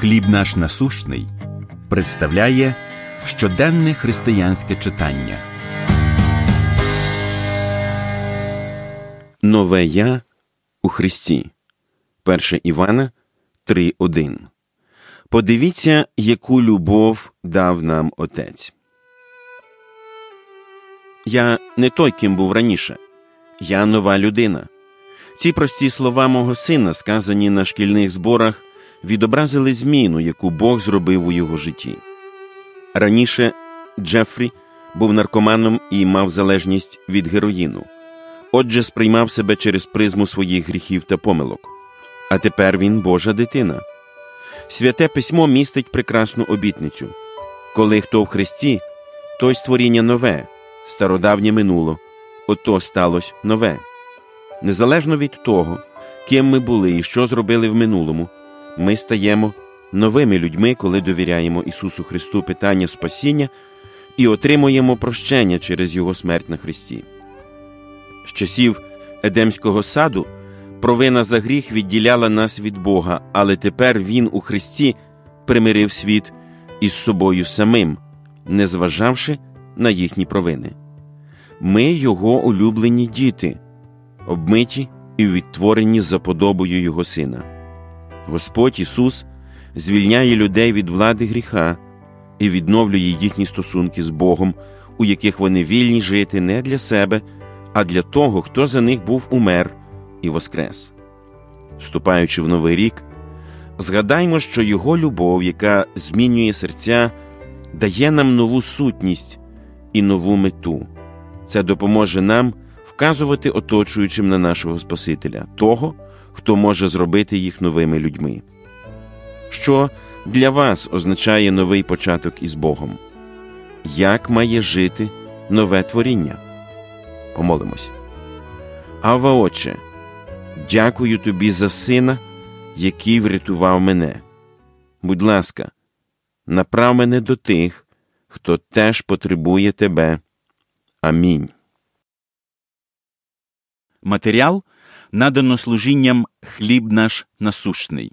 Хліб наш насущний представляє щоденне християнське читання. Нове Я у Христі. 1 Івана 3.1. Подивіться, яку любов дав нам Отець. Я не той, ким був раніше. Я нова людина. Ці прості слова мого сина, сказані на шкільних зборах, відобразили зміну, яку Бог зробив у його житті. Раніше Джефрі був наркоманом і мав залежність від героїну, отже, сприймав себе через призму своїх гріхів та помилок. А тепер він Божа дитина. Святе письмо містить прекрасну обітницю коли хто в Христі, той створіння нове, стародавнє минуло, ото сталося нове. Незалежно від того, ким ми були і що зробили в минулому, ми стаємо новими людьми, коли довіряємо Ісусу Христу питання спасіння і отримуємо прощення через Його смерть на Христі. З часів Едемського саду провина за гріх відділяла нас від Бога, але тепер Він у Христі примирив світ із собою самим, незважавши на їхні провини. Ми Його улюблені діти, обмиті і відтворені за подобою Його Сина. Господь Ісус звільняє людей від влади гріха і відновлює їхні стосунки з Богом, у яких вони вільні жити не для себе, а для того, хто за них був умер і воскрес. Вступаючи в новий рік, згадаймо, що Його любов, яка змінює серця, дає нам нову сутність і нову мету. Це допоможе нам вказувати оточуючим на нашого Спасителя, того, хто може зробити їх новими людьми. Що для вас означає новий початок із Богом? Як має жити нове творіння? Помолимось. Ава Отче, дякую тобі за сина, який врятував мене. Будь ласка, направ мене до тих, хто теж потребує тебе. Амінь. Матеріал надано служінням Хліб наш насущний.